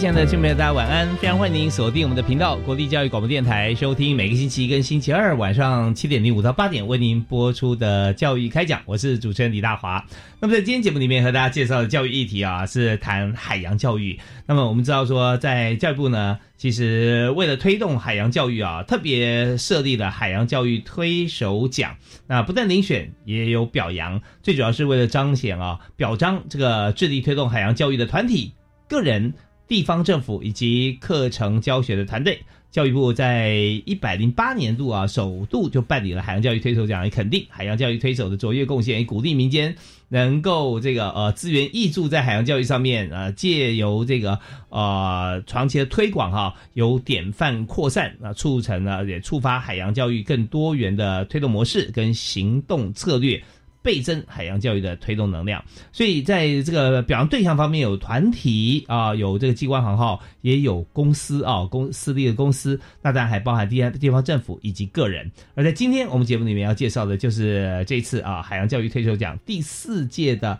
亲爱的听众朋友，大家晚安！非常欢迎您锁定我们的频道——国立教育广播电台，收听每个星期一跟星期二晚上七点零五到八点为您播出的教育开讲。我是主持人李大华。那么在今天节目里面和大家介绍的教育议题啊，是谈海洋教育。那么我们知道说，在教育部呢，其实为了推动海洋教育啊，特别设立了海洋教育推手奖。那不但遴选，也有表扬，最主要是为了彰显啊，表彰这个致力推动海洋教育的团体、个人。地方政府以及课程教学的团队，教育部在一百零八年度啊，首度就办理了海洋教育推手奖，也肯定海洋教育推手的卓越贡献，也鼓励民间能够这个呃资源挹注在海洋教育上面，呃借由这个呃长期的推广哈，由典范扩散啊，促成了也触发海洋教育更多元的推动模式跟行动策略。倍增海洋教育的推动能量，所以在这个表扬对象方面，有团体啊，有这个机关行号，也有公司啊，公私立的公司，那当然还包含地地方政府以及个人。而在今天我们节目里面要介绍的，就是这次啊海洋教育推手奖第四届的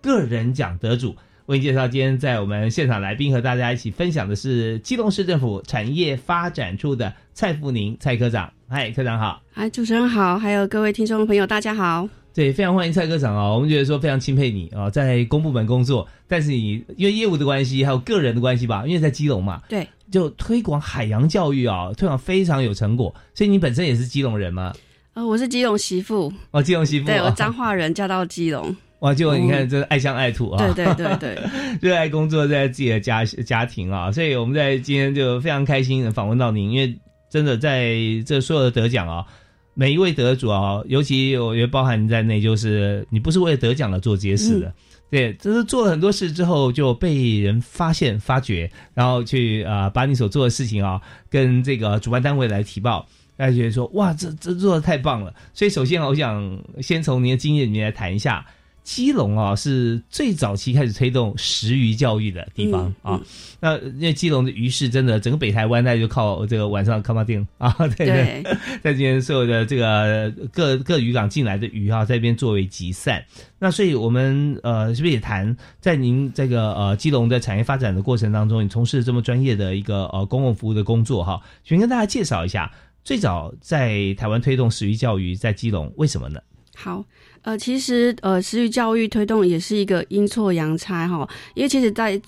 个人奖得主。为您介绍今天在我们现场来宾和大家一起分享的是基隆市政府产业发展处的蔡富宁蔡科长。嗨，科长好。嗨，主持人好，还有各位听众朋友，大家好。对，非常欢迎蔡科长啊！我们觉得说非常钦佩你啊，在公部门工作，但是你因为业务的关系，还有个人的关系吧，因为在基隆嘛，对，就推广海洋教育啊，推广非常有成果。所以你本身也是基隆人吗？呃，我是基隆媳妇哦，基隆媳妇，对我彰化人嫁到基隆。哇，就你看，这爱乡爱土啊，对对对对，热爱工作，在自己的家家庭啊，所以我们在今天就非常开心访问到您，因为真的在这所有的得奖啊。每一位得主啊，尤其我觉得包含你在内，就是你不是为了得奖而做这些事的，对，就是做了很多事之后就被人发现、发掘，然后去啊把你所做的事情啊跟这个主办单位来提报，大家觉得说哇，这这做的太棒了。所以首先我想先从您的经验里面来谈一下。基隆啊，是最早期开始推动食鱼教育的地方啊。那因为基隆的鱼市真的，整个北台湾那就靠这个晚上看马店啊，对对，在今天所有的这个各各渔港进来的鱼啊，在这边作为集散。那所以我们呃，是不是也谈在您这个呃基隆的产业发展的过程当中，你从事这么专业的一个呃公共服务的工作哈？先跟大家介绍一下，最早在台湾推动食鱼教育在基隆，为什么呢？好。呃，其实呃，食育教育推动也是一个阴错阳差哈，因为其实，在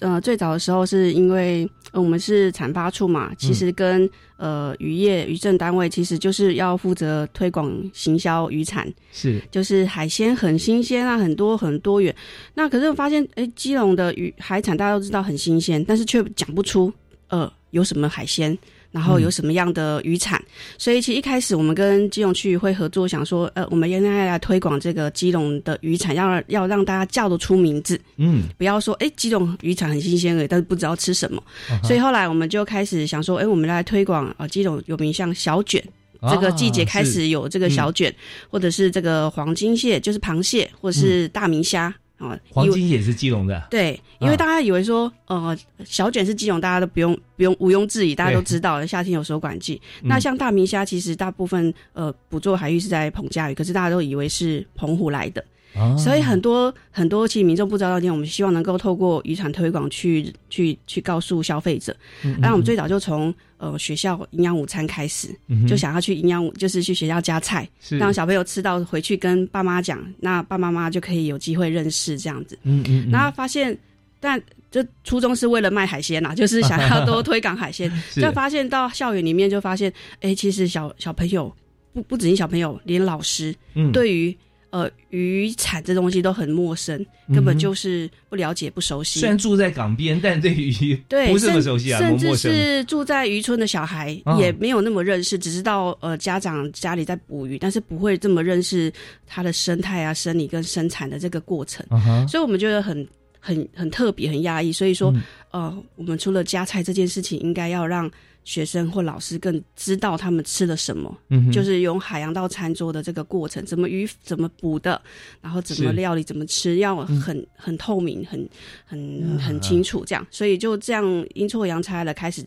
呃最早的时候，是因为我们是产发处嘛，其实跟呃渔业渔政单位，其实就是要负责推广行销渔产，是就是海鲜很新鲜啊，很多很多元。那可是我发现，哎，基隆的鱼海产大家都知道很新鲜，但是却讲不出呃有什么海鲜。然后有什么样的渔产？所以其实一开始我们跟基隆区域会合作，想说，呃，我们原来来推广这个基隆的渔产，要要让大家叫得出名字，嗯，不要说，哎，基隆渔产很新鲜已，但是不知道吃什么。所以后来我们就开始想说，哎，我们来推广啊，基隆有名像小卷，这个季节开始有这个小卷，或者是这个黄金蟹，就是螃蟹，或者是大明虾。啊，黄金也是基隆的，对，因为大家以为说，呃，小卷是基隆，大家都不用不用毋庸置疑，大家都知道了，夏天有收管季。那像大明虾，其实大部分呃捕捉海域是在澎佳屿，可是大家都以为是澎湖来的。啊所以很多很多其实民众不知道的地方，我们希望能够透过渔产推广去去去告诉消费者。嗯那我们最早就从呃学校营养午餐开始，嗯就想要去营养午，就是去学校加菜，是让小朋友吃到回去跟爸妈讲，那爸爸妈妈就可以有机会认识这样子。嗯嗯，然后发现，但这初衷是为了卖海鲜呐、就是想要多推广海鲜。是就发现到校园里面就发现，哎，其实小小朋友不不只是小朋友，连老师嗯对于呃渔产这东西都很陌生，根本就是不了解、不熟悉。虽然住在港边，但对于 对，不是那么熟悉啊，甚至。是住在渔村的小孩哦也没有那么认识，只知道呃家长家里在捕鱼，但是不会这么认识它的生态啊、生理跟生产的这个过程。所以我们觉得很很很特别、很压抑。所以说，嗯呃，我们除了加菜这件事情，应该要让学生或老师更知道他们吃了什么，嗯就是用海洋到餐桌的这个过程，怎么鱼怎么补的，然后怎么料理、怎么吃，要很很透明、很很很清楚这样。所以就这样阴错阳差的开始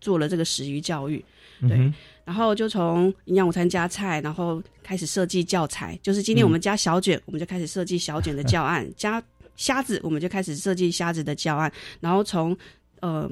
做了这个食鱼教育。对嗯然后就从营养午餐加菜，然后开始设计教材。就是今天我们加小卷，我们就开始设计小卷的教案；加虾子，我们就开始设计虾子的教案。然后从呃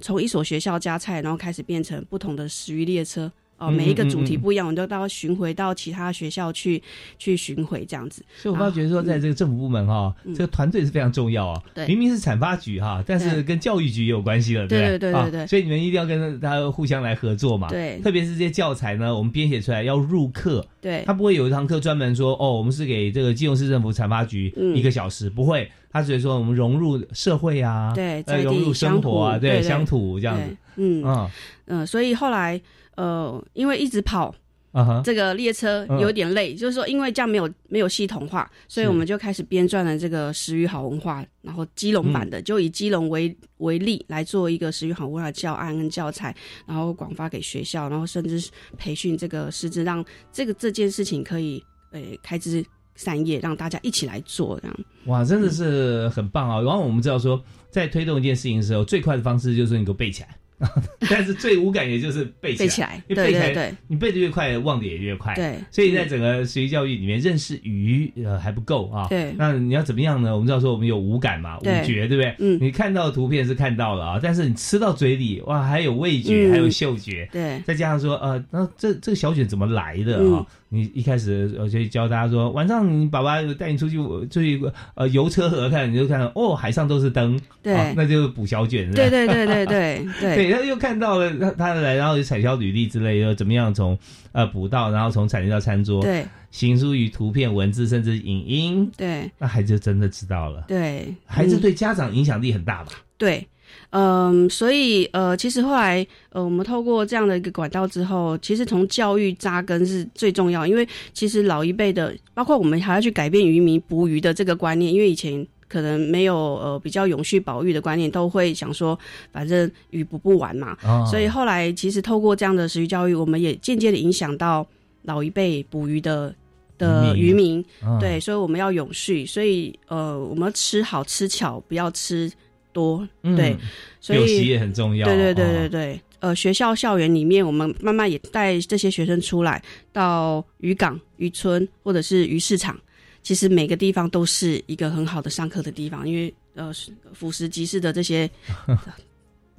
从一所学校加菜，然后开始变成不同的食鱼列车。哦，嗯每一个主题不一样，我们都到巡回到其他学校去去巡回这样子。所以我发觉说，在这个政府部门哈，嗯。这个团队是非常重要啊。对。明明是产发局哈，但是跟教育局也有关系了，对不啊对对对对所以你们一定要跟他互相来合作嘛。对。特别是这些教材呢，我们编写出来要入课，对。他不会有一堂课专门说哦，我们是给这个基隆市政府产发局嗯。一个小时，不会，他只是说我们融入社会啊，对，融入生活啊，对乡土这样子，嗯。嗯嗯，所以后来呃，因为一直跑，啊哈，这个列车嗯有点累，就是说因为这样没有没有系统化，所以我们就开始编撰了这个食鱼好文化，然后基隆版的、嗯就以基隆为为例来做一个食鱼好文化的教案跟教材，然后广发给学校，然后甚至培训这个师资，让这个这件事情可以呃开枝散叶，让大家一起来做这样。哇，真的是很棒啊！然后我们知道说，在推动一件事情的时候，最快的方式就是你给我背起来，但是最无感也就是背起来，背起来，因为背起来对对对。你背的越快，忘的也越快。对，所以在整个学习教育里面，认识鱼呃还不够啊。对。那你要怎么样呢？我们知道说我们有五感嘛，五对觉，对不对？嗯。你看到的图片是看到了啊，但是你吃到嘴里，哇，还有味觉，嗯。还有嗅觉。对。再加上说，呃，那这这个小卷怎么来的嗯。啊？你一开始我就教大家说，晚上你爸爸带你出去出去呃游车河看，你就看到哦，海上都是灯，对。啊那就是补小卷，是吧对对对对对对。对，他又看到了他他来，然后有产销履历之类的，怎么样从呃捕到，然后从产地到餐桌，对行书于图片、文字，甚至影音，对那孩子就真的知道了。对，孩子嗯对家长影响力很大吧？对，嗯，所以呃，其实后来呃，我们透过这样的一个管道之后，其实从教育扎根是最重要，因为其实老一辈的，包括我们还要去改变渔民捕鱼的这个观念，因为以前。可能没有呃比较永续保育的观念，都会想说，反正鱼捕不完嘛，哦所以后来其实透过这样的食鱼教育，我们也间接的影响到老一辈捕鱼的的渔渔民，嗯对，所以我们要永续，所以呃，我们要吃好吃巧，不要吃多，嗯。对，所以也很重要。对对对对哦，对，呃，学校校园里面，我们慢慢也带这些学生出来到渔港、渔村或者是鱼市场，其实每个地方都是一个很好的上课的地方，因为呃，腐蚀集市的这些。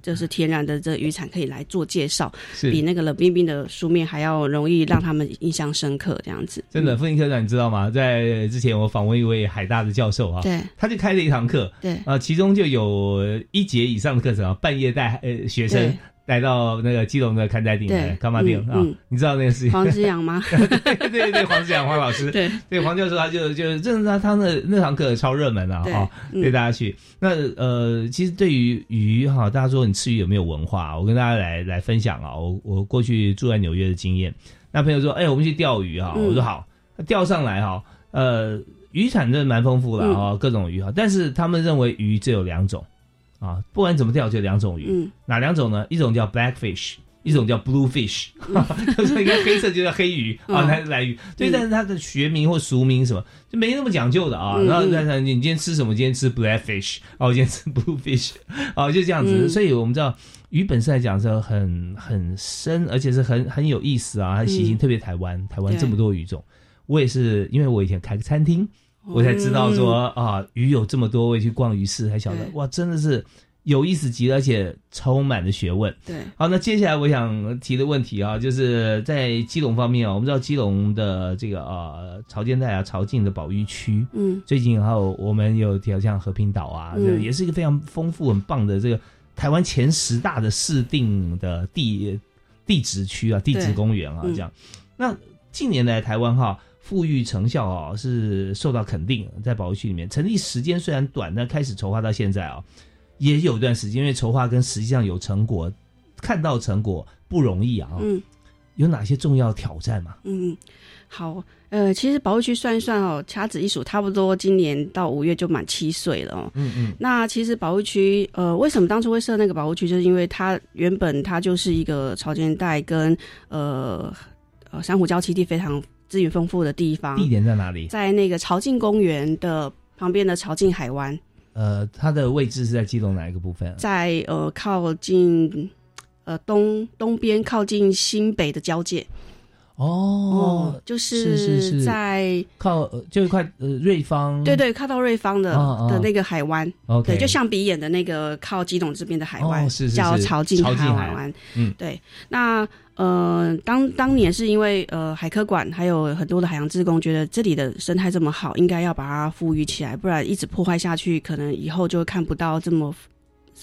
就是天然的这渔产可以来做介绍，比那个冷冰冰的书面还要容易让他们印象深刻，这样子。真的。傅林科长，你知道吗？在之前我访问一位海大的教授啊，对他就开了一堂课，对啊，其中就有一节以上的课程啊，半夜带呃学生对，带到那个基隆的看待顶来对干嘛顶啊？你知道那个事情？黄之阳吗？对对对，黄子阳黄老师，对对黄教授他就就真的他他那那堂课超热门啊，哈，嗯对大家去。那呃，其实对于鱼哈，大家说你吃鱼有没有文化？我跟大家来来分享啊，我我过去住在纽约的经验。那朋友说，哎，我们去钓鱼哈，嗯我说好，钓上来哈，呃，渔产真的蛮丰富了嗯哈，各种鱼哈，但是他们认为鱼只有两种啊，不管怎么钓就两种鱼，嗯哪两种呢？一种叫 blackfish，一种叫 bluefish，就是应该黑色就叫黑鱼啊，嗯它是蓝鱼。对，嗯但是它的学名或俗名什么就没那么讲究的啊。嗯然后你今天吃什么？今天吃 blackfish，哦，我今天吃 bluefish，哦，就这样子。嗯所以我们知道鱼本身来讲是很很深，而且是很很有意思啊，它习性嗯特别台湾，台湾这么多鱼种。我也是，因为我以前开个餐厅。我才知道说啊，鱼有这么多，我也去逛鱼市，才晓得哇，真的是有意思极了，而且充满了学问。对，好，那接下来我想提的问题啊，就是在基隆方面啊，我们知道基隆的这个啊潮间带啊、潮境的保育区，嗯最近还有我们有条像和平岛啊，嗯这也是一个非常丰富、很棒的这个台湾前十大的市定的地地质区啊、地质公园啊，嗯这样。那近年来台湾哈。富裕成效啊，是受到肯定，在保育区里面成立时间虽然短，但开始筹划到现在啊，也有一段时间，因为筹划跟实际上有成果，看到成果不容易啊。嗯有哪些重要挑战嘛？嗯，好，呃，其实保护区算一算哦，掐指一数，差不多今年到五月就满七岁了哦。嗯嗯，那其实保护区，呃，为什么当初会设那个保护区，就是因为它原本它就是一个潮间带跟呃呃珊瑚礁栖地非常资源丰富的地方，地点在哪里？在那个朝境公园的旁边的朝境海湾，呃，它的位置是在基隆哪一个部分啊？在呃靠近呃东东边靠近新北的交界哦，就是在靠呃就一块呃瑞芳，对对靠到瑞芳的、的那个海湾，对，就像鼻眼的那个靠基隆这边的海湾，叫是。潮境海。海湾。嗯。对。那呃，当当年是因为呃海科馆还有很多的海洋志工觉得这里的生态这么好，应该要把它富裕起来，不然一直破坏下去，可能以后就看不到这么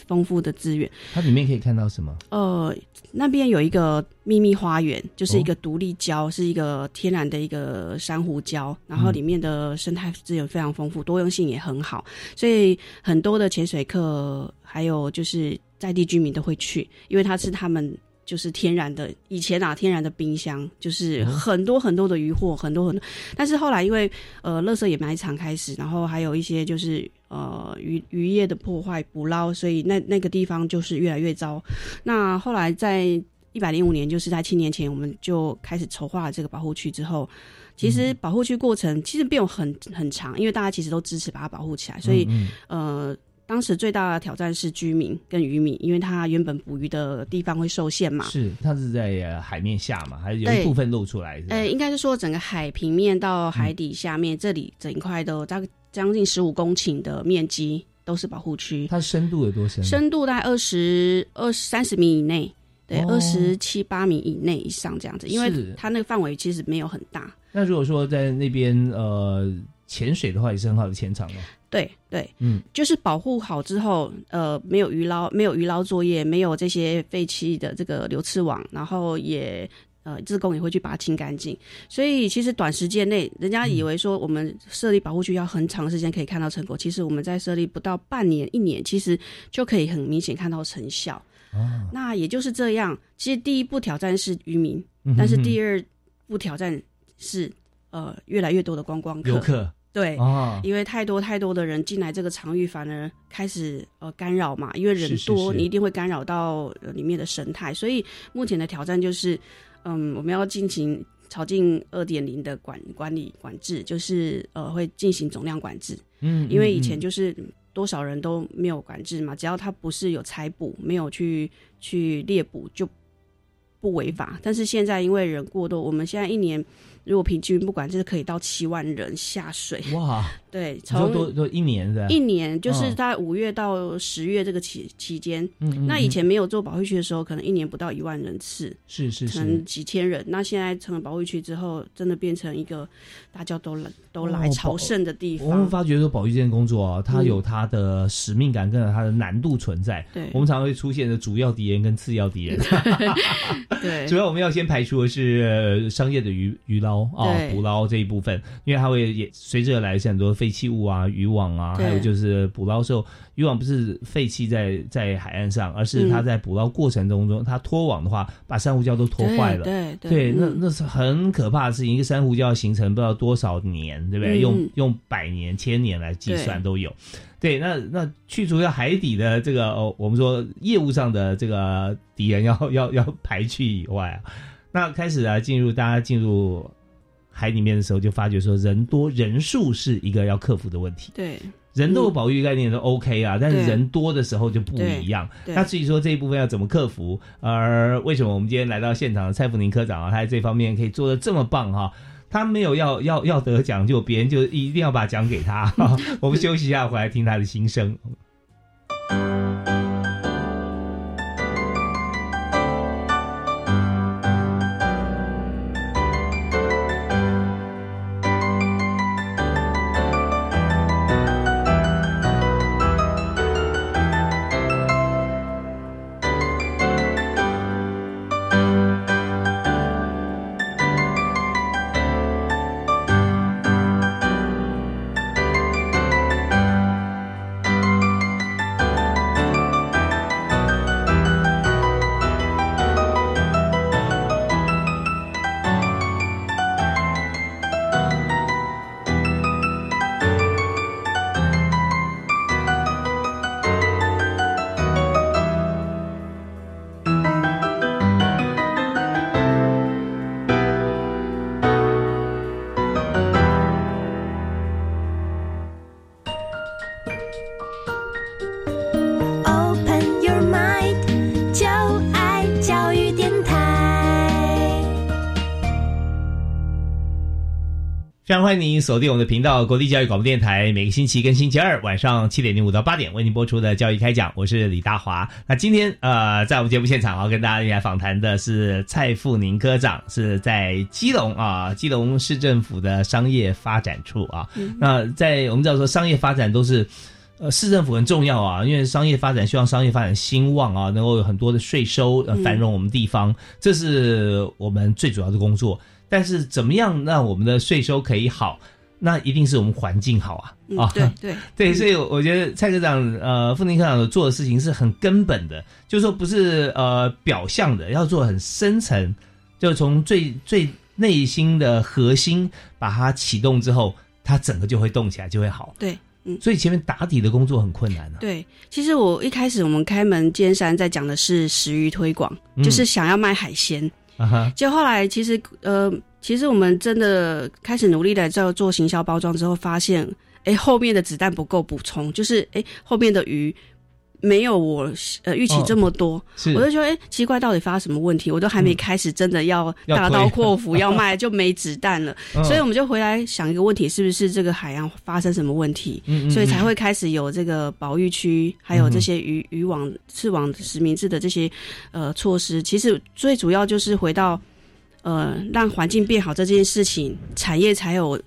丰富的资源。它里面可以看到什么？呃，那边有一个秘密花园，就是哦一个独立礁，是一个天然的一个珊瑚礁，然后里面的生态资源非常丰富，多样性也很好，所以很多的潜水客还有就是在地居民都会去，因为它是他们。就是天然的，以前啊，天然的冰箱就是很多很多的渔获，很多很多。但是后来因为呃，垃圾掩埋场开始，然后还有一些就是呃渔渔业的破坏、捕捞，所以那那个地方就是越来越糟。那后来在一百零五年，就是在七年前，我们就开始筹划这个保护区之后，其实保护区过程其实并没有很很长，因为大家其实都支持把它保护起来，所以、嗯呃。当时最大的挑战是居民跟渔民，因为它原本捕鱼的地方会受限嘛。是它是在呃海面下嘛，还是有一部分露出来？呃，应该是说整个海平面到海底下面，这里整一块都大概将近十五公顷的面积都是保护区，它深度有多深？深度大概二十二三十米以内，对，哦二十七八米以内以上这样子，因为它那个范围其实没有很大。那如果说在那边呃潜水的话，也是很好的潜场哦。对对，嗯，就是保护好之后，呃，没有鱼捞，没有鱼捞作业，没有这些废弃的这个流刺网，然后也呃，自工也会去把它清干净。所以其实短时间内，人家以为说我们设立保护区要很长时间可以看到成果，其实我们在设立不到半年、一年，其实就可以很明显看到成效。哦，那也就是这样，其实第一步挑战是渔民，嗯哼但是第二步挑战是呃越来越多的观光客，游客对。啊，因为太多太多的人进来这个场域，反而开始呃干扰嘛。因为人是是多，是你一定会干扰到、呃、里面的生态。所以目前的挑战就是，嗯，我们要进行朝进二点零的管管理管制，就是呃会进行总量管制。嗯，因为以嗯前就是多少人都没有管制嘛，只要他不是有采捕，没有去去猎捕就不违法。但是现在因为人过多，我们现在一年如果平均不管就是，可以到七万人下水。嗯哇，对，你说多从多一年的，一年就是嗯在五月到十月这个期期间。嗯嗯，那以嗯前没有做保护区的时候，可能一年不到一万人次，是是可能。几千人。那现在成了保护区之后，真的变成一个大家都来都来哦朝圣的地方我们方。发觉说保育这件工作啊，它嗯有它的使命感，跟它的难度存在。对我们常常会出现的主要敌人跟次要敌人。对 主要我们要先排除的是呃商业的鱼鱼捞啊、对捕捞这一部分，因为它会也随之而来是很多废弃物啊、渔网啊，还有就是捕捞时候，渔网不是废弃在在海岸上，而是它嗯在捕捞过程当中，它脱网的话，把珊瑚礁都脱坏了。对对对，那嗯那是很可怕的事情。一个珊瑚礁要形成不知道多少年，对不对？嗯用用百年、千年来计算都有。对，那那去除掉海底的这个哦，我们说业务上的这个敌人要要要排去以外啊，那开始啊进入大家进入海里面的时候，就发觉说人多人数是一个要克服的问题。对人都有保育概念都 OK 啊，但是人多的时候就不一样。那至于说这一部分要怎么克服，而为什么我们今天来到现场的蔡福宁科长啊，他在这方面可以做的这么棒哈、他没有要要要得奖，就别人就一定要把奖给他。我们休息一下，回来听他的心声。非常欢迎您锁定我们的频道——国立教育广播电台，每个星期跟星期二晚上七点零五到八点为您播出的教育开讲，我是李大华。那今天呃，在我们节目现场啊，跟大家一起来访谈的是蔡富宁科长，是在基隆啊，基隆市政府的商业发展处啊。那在我们知道说，商业发展都是。呃，市政府很重要啊，因为商业发展希望商业发展兴旺啊，能够有很多的税收，呃，繁荣我们地方，这是我们最主要的工作。但是怎么样让我们的税收可以好？那一定是我们环境好啊！嗯啊，对对 对，所以我觉得蔡科长呃，傅宁科长做的事情是很根本的，就是说不是呃表象的，要做很深层，就从最最内心的核心把它启动之后，它整个就会动起来，就会好。对。嗯，所以前面打底的工作很困难啊。对，其实我一开始我们开门见山在讲的是食鱼推广，嗯就是想要卖海鲜。哈，就后来其实呃，其实我们真的开始努力的在做行销包装之后，发现哎后面的子弹不够补充，就是哎后面的鱼没有我呃预期这么多，是我就觉得哎奇怪，到底发生什么问题？我都还没开始真的要要 大刀阔斧要卖，就没子弹了。嗯所以我们就回来想一个问题，是不是这个海洋发生什么问题？嗯嗯所以才会开始有这个保育区，还有这些渔渔网、刺网实名制的这些呃措施。其实最主要就是回到呃让环境变好这件事情，产业才有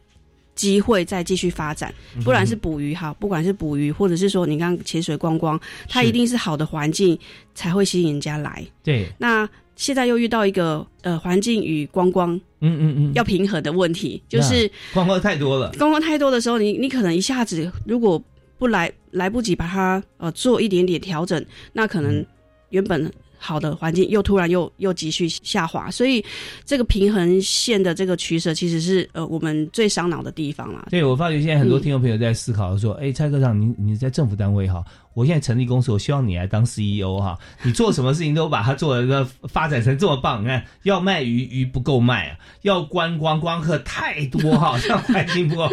机会再继续发展。不然是捕鱼哈，不管是捕鱼，或者是说你刚潜水观光，它一定是好的环境才会吸引人家来。对，那现在又遇到一个呃环境与观光嗯嗯嗯，要平衡的问题，就是。观光太多了。观光太多的时候，你你可能一下子如果不来来不及把它呃做一点点调整，那可能原本好的环境又突然又又急剧下滑，所以这个平衡线的这个取舍其实是呃我们最伤脑的地方啦。对，我发觉现在很多听众朋友在思考说，哎、蔡科长，你你在政府单位哈，我现在成立公司，我希望你来当 CEO 哈，你做什么事情都把它做的 发展成这么棒。你看，要卖鱼鱼不够卖啊，要观光光客太多哈，这样环境不好。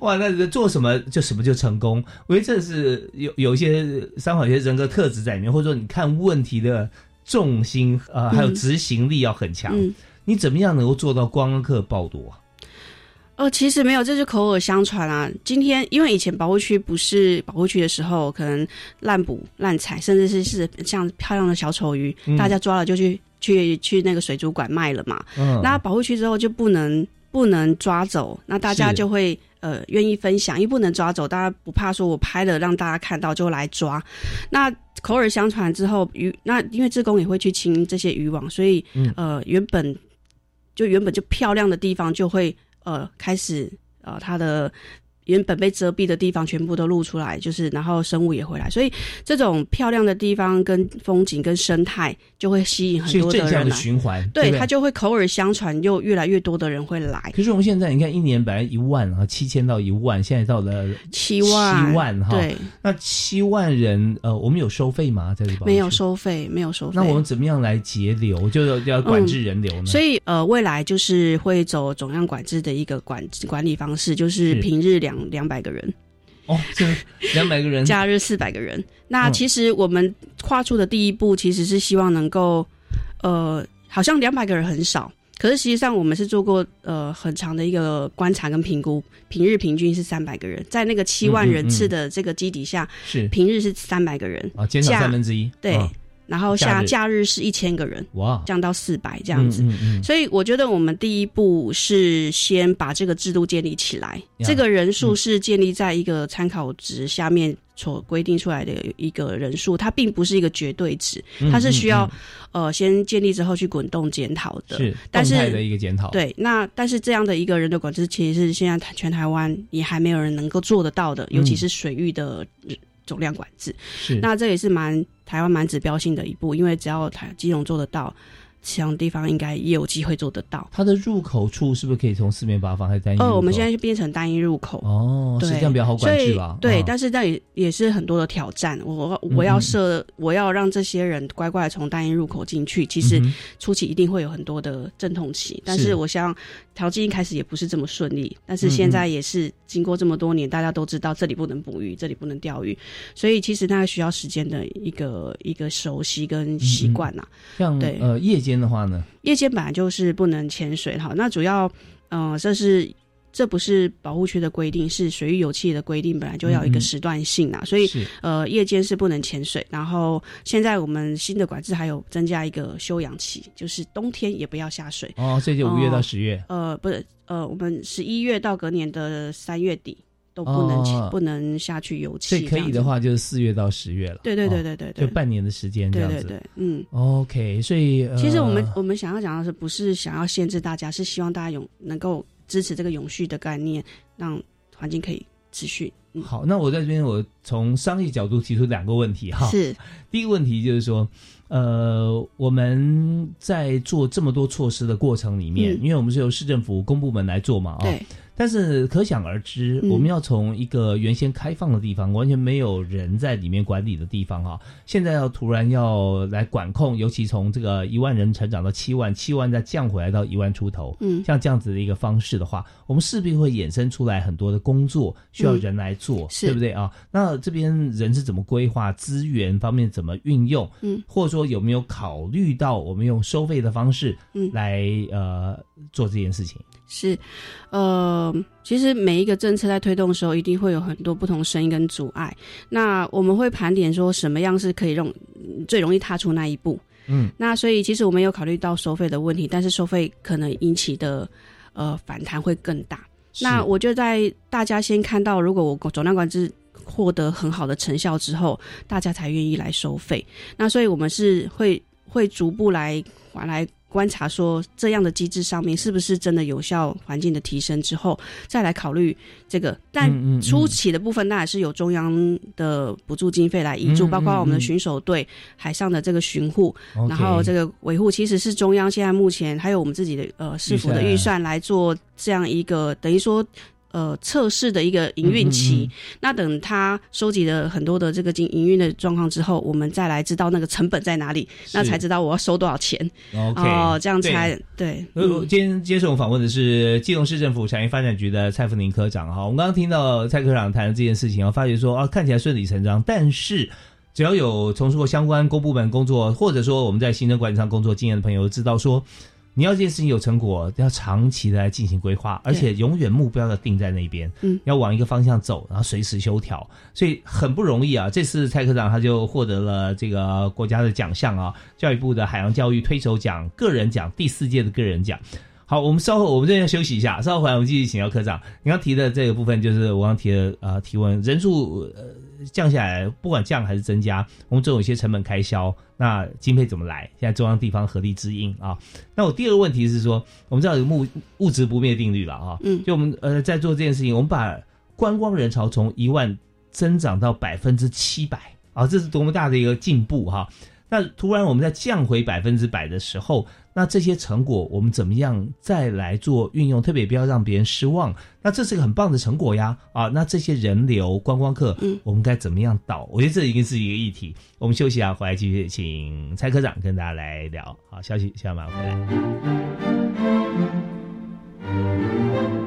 哇，那做什么就什么就成功。我觉得这是有有一些三好有些人格特质在里面，或者说你看问题的重心呃，还有嗯执行力要很强。嗯，你怎么样能够做到观光客爆多啊？哦，其实没有，这是口耳相传啊。今天因为以前保护区不是保护区的时候，可能滥捕滥采，甚至是是像漂亮的小丑鱼，嗯大家抓了就去去去那个水族馆卖了嘛。嗯，那保护区之后就不能不能抓走，那大家就会呃愿意分享，因为不能抓走，大家不怕说我拍了让大家看到就来抓。那口耳相传之后，渔那因为志工也会去清这些渔网，所以、嗯呃原本就原本就漂亮的地方就会呃开始呃他的。原本被遮蔽的地方全部都露出来，就是然后生物也回来，所以这种漂亮的地方跟风景跟生态就会吸引很多的正向的。循环，对，不它就会口耳相传，又越来越多的人会来。可是我们现在你看，一年本来一万啊，七千到一万，现在到了七万，七万哈。，对，那七万人，呃，我们有收费吗？在这个保护没有。收费，没有收费。那我们怎么样来节流？就是要管制人流呢？所以呃，未来就是会走总量管制的一个管管理方式，就是是平日两两百个人，哦，这两百个人，假日四百个人。那嗯。其实我们跨出的第一步，其实是希望能够，呃，好像两百个人很少，可是实际上我们是做过呃很长的一个观察跟评估，平日平均是三百个人，在那个七万人次的这个基底下，是。平日是三百个人，啊，减少假三分之一，对啊然后下假日。是一千个人，哇，降到四百这样子。嗯嗯嗯。所以我觉得我们第一步是先把这个制度建立起来，呀。这个人数是建立在一个参考值下面所规定出来的一个人数，它并不是一个绝对值，嗯它是需要嗯呃先建立之后去滚动检讨的。嗯是但是的一个检讨，，对，那但是这样的一个人的管制，其实是现在台全台湾也还没有人能够做得到的，尤其是水域的呃总量管制。是那这也是蛮台湾蛮指标性的一步，因为只要台金融做得到，其他地方应该也有机会做得到。它的入口处是不是可以从四面八方还是单一入口？哦，我们现在就变成单一入口。哦，是对这样比较好管制吧？对，啊但是那也也是很多的挑战。我我要设，我要让这些人乖乖地从单一入口进去。其实初期一定会有很多的阵痛期，但是是我想调剂一开始也不是这么顺利。但是嗯现在也是经过这么多年，大家都知道这里不能捕鱼，这里不能钓鱼，所以其实那个需要时间的一个一个熟悉跟习惯呐。像对呃夜间的话呢，夜间本来就是不能潜水哈，那主要，嗯、这是这不是保护区的规定，是水域油气的规定，本来就要一个时段性啊，所以是呃，夜间是不能潜水。然后现在我们新的管制还有增加一个休养期，就是冬天也不要下水。哦，这就五月到哦十月，呃，不是，呃，我们十一月到隔年的三月底都不能不能下去游所以可以的话就是四月到十月了。对对对哦对对对，就半年的时间这样子。对对对，嗯。OK，所以、呃、其实我们我们想要讲的是，不是想要限制大家，是希望大家永能够支持这个永续的概念，让环境可以持续。嗯，好，那我在这边我从商业角度提出两个问题哈。是第一个问题就是说，呃，我们在做这么多措施的过程里面，嗯因为我们是由市政府公部门来做嘛，啊、对，但是可想而知，嗯我们要从一个原先开放的地方，完全没有人在里面管理的地方哈，现在要突然要来管控，尤其从这个一万人成长到七万，七万再降回来到一万出头，嗯像这样子的一个方式的话，我们势必会衍生出来很多的工作需要人来做，是对不对啊？那这边人是怎么规划资源方面怎么运用？嗯，或者说有没有考虑到我们用收费的方式，嗯来呃做这件事情？是，呃，其实每一个政策在推动的时候，一定会有很多不同声音跟阻碍。那我们会盘点说，什么样是可以用最容易踏出那一步。嗯，那所以其实我们有考虑到收费的问题，但是收费可能引起的呃反弹会更大。那我就在大家先看到，如果我总量管制获得很好的成效之后，大家才愿意来收费。那所以我们是会会逐步来来观察说这样的机制上面是不是真的有效环境的提升之后，再来考虑这个。但初期的部分那还是有中央的补助经费来挹注，嗯嗯包括我们的嗯。巡守队、海上的这个巡护然后这个维护其实是中央现在目前还有我们自己的呃市府的预算来做这样一个等于说呃测试的一个营运期。嗯那等他收集了很多的这个经营运的状况之后，我们再来知道那个成本在哪里，那才知道我要收多少钱哦，这样才对。今天接受我访问的是基隆市政府产业发展局的蔡福宁科长哈。我们刚刚听到蔡科长谈的这件事情啊，发觉说啊，看起来顺理成章，但是只要有从事过相关公部门工作，或者说我们在行政管理上工作经验的朋友，知道说。你要这件事情有成果，要长期的来进行规划，而且永远目标要定在那边，嗯，要往一个方向走，然后随时修调，所以很不容易啊。这次蔡科长他就获得了这个国家的奖项啊，教育部的海洋教育推手奖个人奖第四届的个人奖。好，我们稍后我们这边休息一下，稍后回来我们继续请教科长。你刚提的这个部分就是我刚提的呃提问人数呃降下来，不管降还是增加，我们总有一些成本开销，那经费怎么来？现在中央地方合力支应啊。那我第二个问题是说，我们知道有物物质不灭定律了啊，嗯就我们呃在做这件事情，我们把观光人潮从一万增长到百分之七百啊，这是多么大的一个进步哈、那突然我们在降回百分之百的时候，那这些成果我们怎么样再来做运用？特别不要让别人失望。那这是个很棒的成果呀！啊，那这些人流观光客，嗯，我们该怎么样导？我觉得这已经是一个议题。我们休息啊，回来继续请蔡科长跟大家来聊。好，消息下马上回来。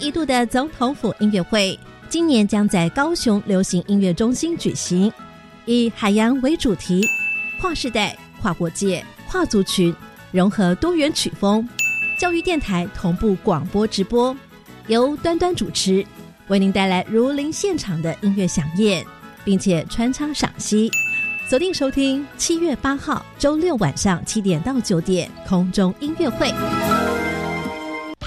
一度的总统府音乐会，今年将在高雄流行音乐中心举行，以海洋为主题，跨世代、跨国界、跨族群，融合多元曲风。教育电台同步广播直播，由端端主持，为您带来如临现场的音乐响宴，并且穿插赏析。锁定收听七月八号周六晚上七点到九点空中音乐会。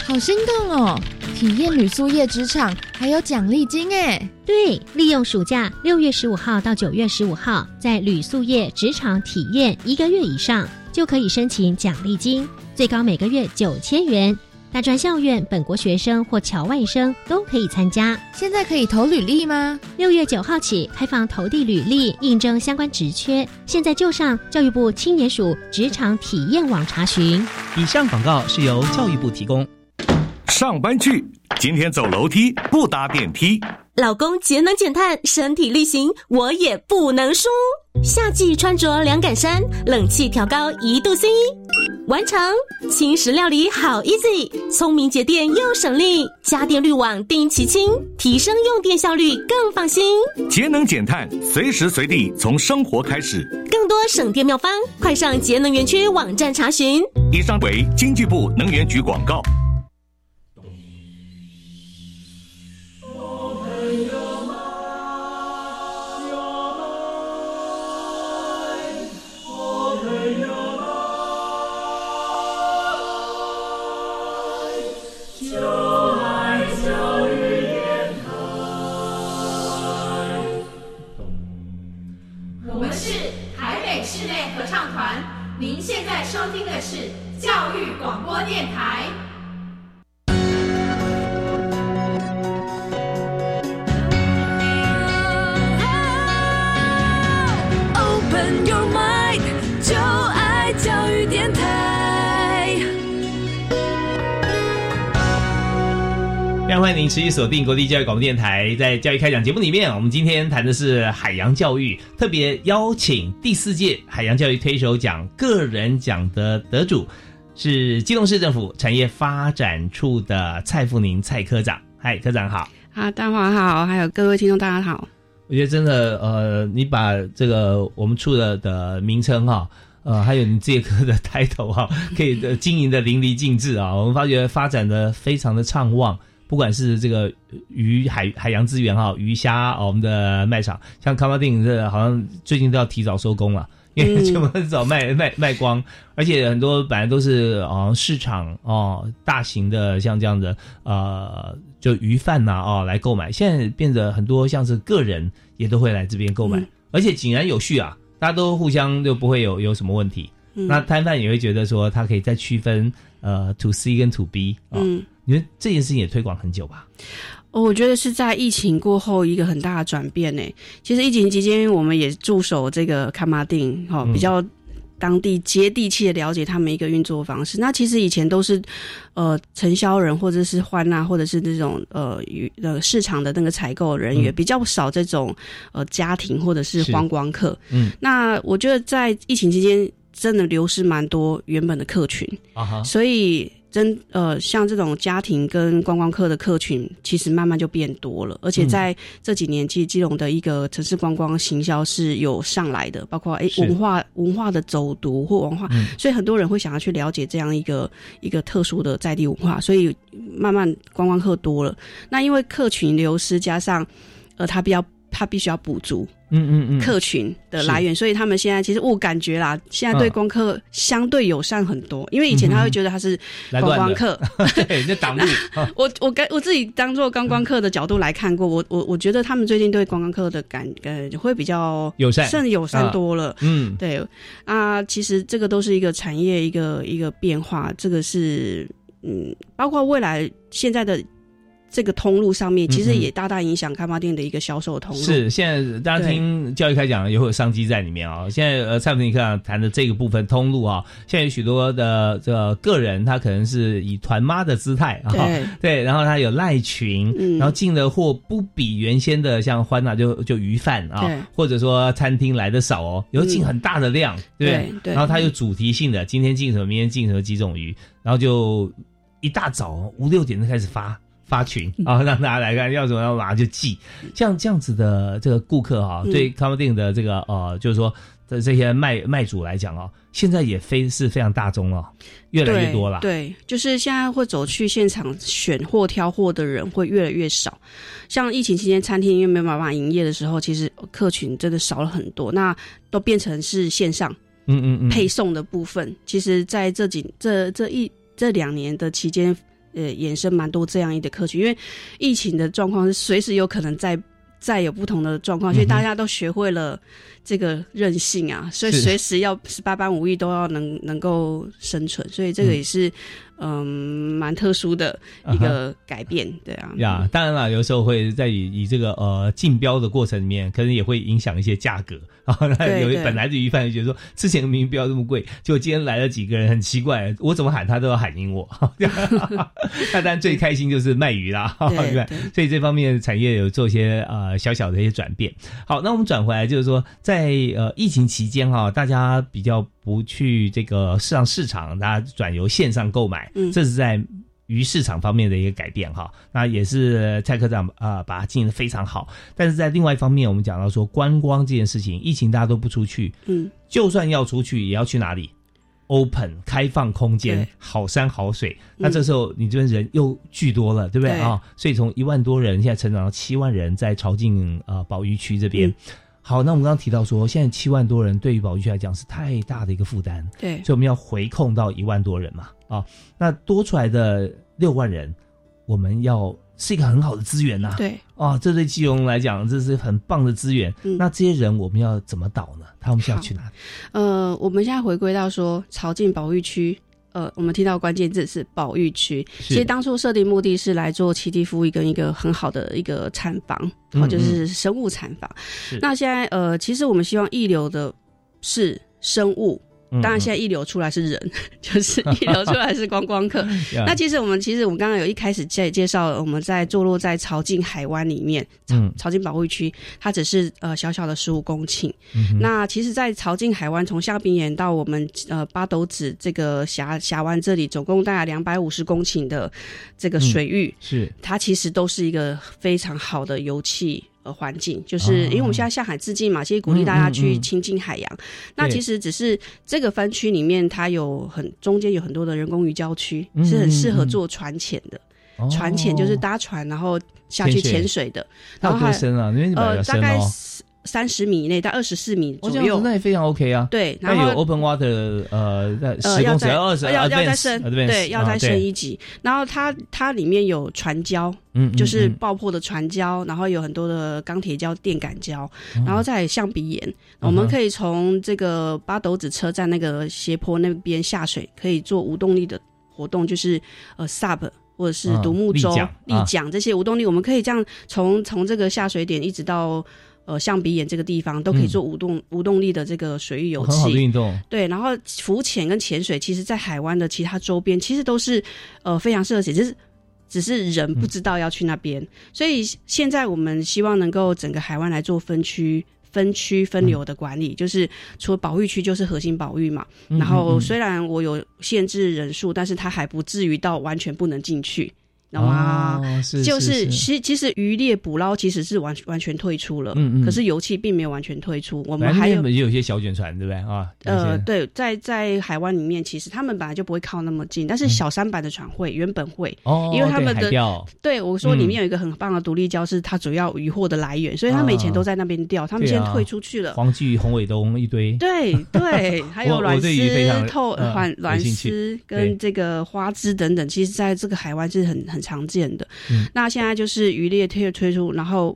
好心动哦！体验旅宿业职场还有奖励金哎！对，利用暑假六月十五号到九月十五号，在旅宿业职场体验一个月以上，就可以申请奖励金，最高每个月九千元。大专校院、本国学生或侨外生都可以参加。现在可以投履历吗？六月九号起开放投递履历，应征相关职缺。现在就上教育部青年署职场体验网查询。以上广告是由教育部提供。上班去，今天走楼梯不搭电梯。老公节能减碳，身体力行，我也不能输。夏季穿着凉感衫，冷气调高一度 C，完成。轻食料理好 easy，聪明节电又省力，家电滤网定期清，提升用电效率更放心。节能减碳，随时随地从生活开始。更多省电妙方，快上节能园区网站查询。以上为经济部能源局广告。欢迎您持续锁定国立教育广播电台，在教育开讲节目里面，我们今天谈的是海洋教育，特别邀请第四届海洋教育推手奖个人奖的得主是基隆市政府产业发展处的蔡富宁蔡科长。嗨，科长好。啊，大华好，还有各位听众大家好。我觉得真的，呃，你把这个我们处的的名称哈、呃，还有你这科的抬头哈、可以的经营的淋漓尽致啊。我们发觉发展的非常的畅旺，不管是这个鱼海海洋资源哈、鱼虾、哦我们的卖场，像康巴定这好像最近都要提早收工了。因为全部都早卖卖卖光，而且很多本来都是哦市场哦大型的像这样的呃就鱼贩呐哦来购买，现在变得很多像是个人也都会来这边购买，嗯而且井然有序啊，大家都互相就不会有有什么问题。嗯那摊贩也会觉得说，他可以再区分呃 to C 跟 to B 啊、嗯，你觉得这件事情也推广很久吧？哦，我觉得是在疫情过后一个很大的转变呢。其实疫情期间，我们也驻守这个卡马丁，哈、嗯比较当地接地气的了解他们一个运作方式。那其实以前都是呃承销人或者是换纳或者是这种呃与呃市场的那个采购人员、嗯比较少这种呃家庭或者是是观光客。嗯那我觉得在疫情期间真的流失蛮多原本的客群。啊哈，所以真呃，像这种家庭跟观光客的客群，其实慢慢就变多了。而且在这几年，其实基隆的一个城市观光行销是有上来的，包括诶是文化文化的走读或文化，嗯所以很多人会想要去了解这样一个一个特殊的在地文化，所以慢慢观光客多了。那因为客群流失，加上呃，他比较他必须要补足嗯嗯嗯，客群的来源，所以他们现在其实我感觉啦，现在对嗯。光客相对友善很多，因为以前他会觉得他是观光客，对，那挡路。啊我我跟我自己当做观光客的角度来看过，我我我觉得他们最近对观光客的感呃会比较友善。甚友善啊多了。嗯，对啊，其实这个都是一个产业一个一个变化，这个是嗯，包括未来现在的这个通路上面，其实也大大影响开发店的一个销售通路。是，现在大家听教育开讲也会有商机在里面啊、现在呃，蔡普尼克长谈的这个部分通路啊，现在有许多的这个个人，他可能是以团妈的姿态啊，对对，然后他有赖群，嗯然后进的货不比原先的像欢娜就就鱼贩啊对，或者说餐厅来的少哦，有进很大的量？对对然后他有主题性的，今天进什么，明天进什么几种鱼，然后就一大早五六点就开始发。发群啊，让大家来看，要什么要马上就寄。像这样子的这个顾客哈，对咖啡店的这个呃，就是说的这些卖卖主来讲哦，现在也非是非常大众了，越来越多了。对，就是现在会走去现场选货挑货的人会越来越少。像疫情期间，餐厅因为没有办法营业的时候，其实客群真的少了很多，那都变成是线上。嗯嗯嗯，配送的部分，其实在这几这这一这两年的期间，呃，衍生蛮多这样一的课程，因为疫情的状况是随时有可能再再有不同的状况，所以大家都学会了这个韧性啊，所以随时要十八般武艺都要能能够生存，所以这个也是嗯蛮特殊的一个改变，对啊。呀，当然了，有时候会在以以这个呃竞标的过程里面，可能也会影响一些价格。啊，那有本来的鱼贩就觉得说，之前明明不要这么贵，就今天来了几个人，很奇怪，我怎么喊他都要喊赢我。那当然最开心就是卖鱼啦，对所以这方面产业有做一些呃小小的一些转变。好，那我们转回来就是说，在呃疫情期间哈，大家比较不去这个上市场，大家转由线上购买，嗯这是在。鱼市场方面的一个改变哈，那也是蔡科长啊把它经营的非常好。但是在另外一方面，我们讲到说观光这件事情，疫情大家都不出去，嗯，就算要出去，也要去哪里？Open 开放空间，好山好水。那这时候你这边人又巨多了，对不对啊？所以从一万多人现在成长到七万人，在朝境啊保育区这边。好，那我们刚刚提到说，现在七万多人对于保育区来讲是太大的一个负担，对，所以我们要回控到一万多人嘛，啊，那多出来的六万人，我们要是一个很好的资源呐，对，啊，这对基隆来讲这是很棒的资源，那这些人我们要怎么导呢？他们是要去哪里？呃，我们现在回归到说朝进保育区。呃，我们听到关键字是保育区。其实当初设定目的是来做栖地服务跟一个很好的一个产房，好就是生物产房。那现在呃，其实我们希望一流的是生物。当然，现在一流出来是人，就是一流出来是观光客。那其实我们其实我们刚刚有一开始介介绍，我们在坐落在潮境海湾里面，潮潮境保护区，它只是呃小小的十五公顷。那其实，在潮境海湾从香槟岩到我们呃八斗子这个峡峡湾这里，总共大概两百五十公顷的这个水域，是它其实都是一个非常好的油气。呃，环境就是因为我们现在向海致敬嘛，其实鼓励大家去亲近海洋。那其实只是这个分区里面，它有很中间有很多的人工鱼礁区，是很适合做船潜的。船潜就是搭船然后下去潜水的。然后多深啊？呃，大概。三十米以内到二十四米左右，那也非常 OK 啊。对，然后有 Open Water，呃，在十公尺要二十，要要再升，对，要再升一级。然后它它里面有船胶，嗯，就是爆破的船胶，然后有很多的钢铁胶、电杆胶，然后再橡皮岩。我们可以从这个八斗子车站那个斜坡那边下水，可以做无动力的活动，就是呃 sub 或者是独木舟、立桨这些无动力，我们可以这样从从这个下水点一直到。呃，象鼻岩这个地方都可以做无动无动力的这个水域游戏，运动。对，然后浮潜跟潜水，其实，在海湾的其他周边，其实都是呃非常适合潜，只是只是人不知道要去那边。所以现在我们希望能够整个海湾来做分区、分区分流的管理，就是除了保育区就是核心保育嘛。然后虽然我有限制人数，但是它还不至于到完全不能进去。哇，就是其其实渔猎捕捞其实是完完全退出了，嗯嗯，可是油气并没有完全退出。我们还有也有些小卷船，对不对啊？呃，对，在在海湾里面，其实他们本来就不会靠那么近，但是小三板的船会原本会，哦，因为他们的对我说里面有一个很棒的独立礁，是它主要渔获的来源，所以他们以前都在那边钓，他们现在退出去了。黄鲫鱼、红尾东一堆，对 对，还有卵丝、透卵卵丝跟这个花枝等等，其实在这个海湾是很很。常见的，那现在就是渔猎推推出，然后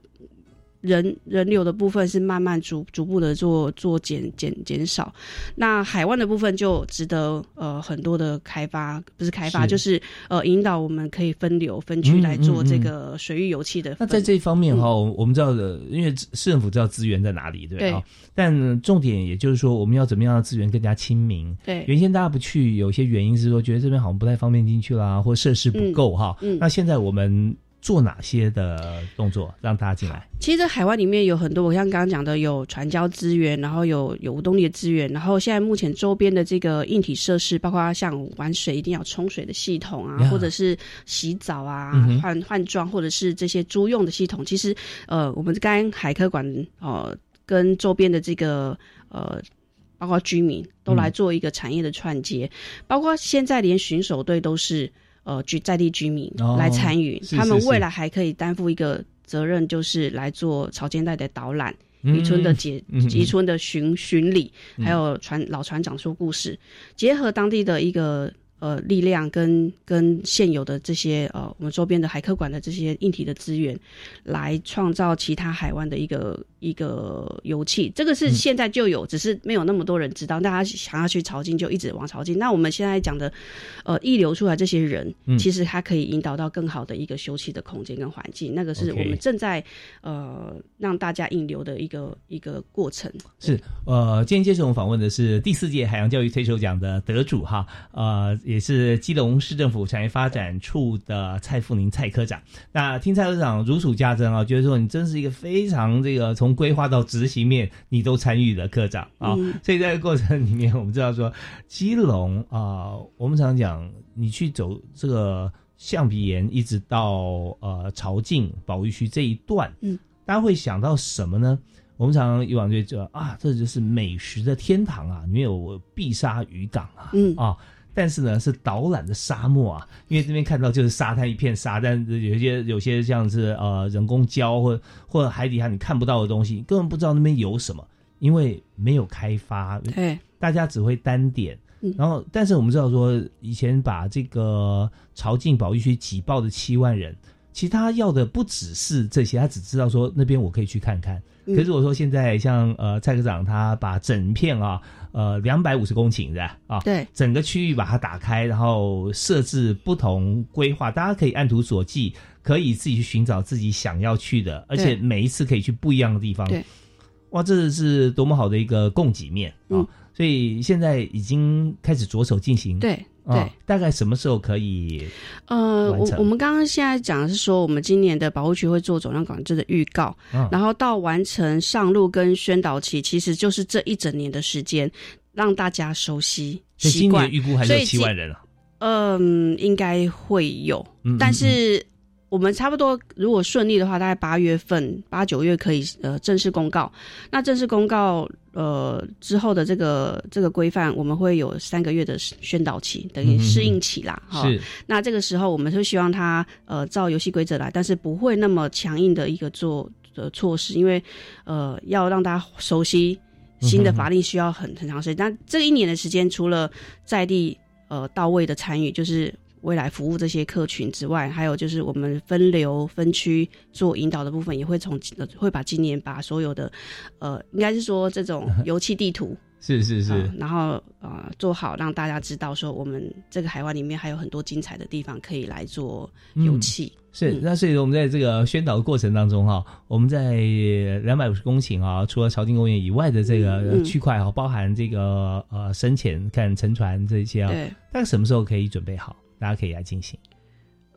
人人流的部分是慢慢逐逐步的做做减减减少。那海湾的部分就值得呃很多的开发，不是开发就是呃引导我们可以分流分区来做这个水域油气的。那在这一方面哈，我们知道的，因为市政府知道资源在哪里，对吧？但重点也就是说，我们要怎么样的资源更加亲民？对，原先大家不去，有些原因是说觉得这边好像不太方便进去啦，或设施不够哈。那现在我们做哪些的动作让大家进来？其实海湾里面有很多，我像刚刚讲的，有传教资源，然后有有无动力的资源，然后现在目前周边的这个硬体设施，包括像玩水一定要冲水的系统啊，呀或者是洗澡啊嗯、换换装，或者是这些租用的系统，其实呃，我们刚海科馆呃跟周边的这个呃。包括居民都来做一个产业的串接，包括现在连巡守队都是呃居在地居民哦来参与，他们未来还可以担负一个责任，就是来做潮间带的导览。嗯渔村的解渔村的巡巡礼，嗯还有船老船长说故事，结合当地的一个呃力量跟跟现有的这些呃我们周边的海科馆的这些硬体的资源，来创造其他海湾的一个一个油气。这个是嗯现在就有，只是没有那么多人知道。大家想要去潮境就一直往潮境。那我们现在讲的呃溢流出来这些人，嗯其实它可以引导到更好的一个休憩的空间跟环境。那个是我们正在呃让大家引流的一个一个过程。是，呃，今天接受我们访问的是第四届海洋教育推手奖的得主哈，呃，也是基隆市政府产业发展处的蔡富宁蔡科长。那听蔡科长如数家珍啊，觉得说你真是一个非常这个从规划到执行面你都参与的科长啊。嗯所以在这个过程里面，我们知道说基隆啊、我们常讲你去走这个象鼻岩一直到呃朝境保育区这一段，嗯，大家会想到什么呢？我们常常以往就觉得啊，这就是美食的天堂啊，里面有碧沙渔港啊，嗯啊，但是呢是导览的沙漠啊，因为这边看到就是沙滩一片沙，但是有一些有些像是呃人工礁或或者海底下你看不到的东西，根本不知道那边有什么，因为没有开发，对，大家只会单点。嗯然后，但是我们知道说，以前把这个朝境保育区挤爆的七万人，其实他要的不只是这些，他只知道说那边我可以去看看。嗯可是我说现在像呃蔡科长他把整片啊呃两百五十公顷的啊，对，整个区域把它打开，然后设置不同规划，大家可以按图索骥，可以自己去寻找自己想要去的，而且每一次可以去不一样的地方。对，哇，这是多么好的一个供给面啊！嗯所以现在已经开始着手进行。对啊对，大概什么时候可以？呃，我我们刚刚现在讲的是说，我们今年的保护区会做总量管制的预告，嗯然后到完成上路跟宣导期，其实就是这一整年的时间，让大家熟悉习惯年。预估还是七万人啊。嗯，应该会有，嗯嗯但是我们差不多如果顺利的话，大概八月份、八九月可以呃正式公告。那正式公告呃之后的这个这个规范，我们会有三个月的宣导期，等于适应期啦。哈、是那这个时候我们就希望他呃照游戏规则来，但是不会那么强硬的一个做的措施，因为呃要让大家熟悉新的法令需要很很长时间。但这一年的时间，除了在地呃到位的参与，就是。未来服务这些客群之外，还有就是我们分流分区做引导的部分，也会从呃会把今年把所有的呃，应该是说这种 油气地图 是是是啊，然后呃做好，让大家知道说我们这个海湾里面还有很多精彩的地方可以来做油气。是，嗯那所以我们在这个宣导的过程当中哈，我们在两百五十公顷啊，除了潮境公园以外的这个嗯区块啊，包含这个呃深潜、看沉船这些啊，对，大概什么时候可以准备好？大家可以来进行。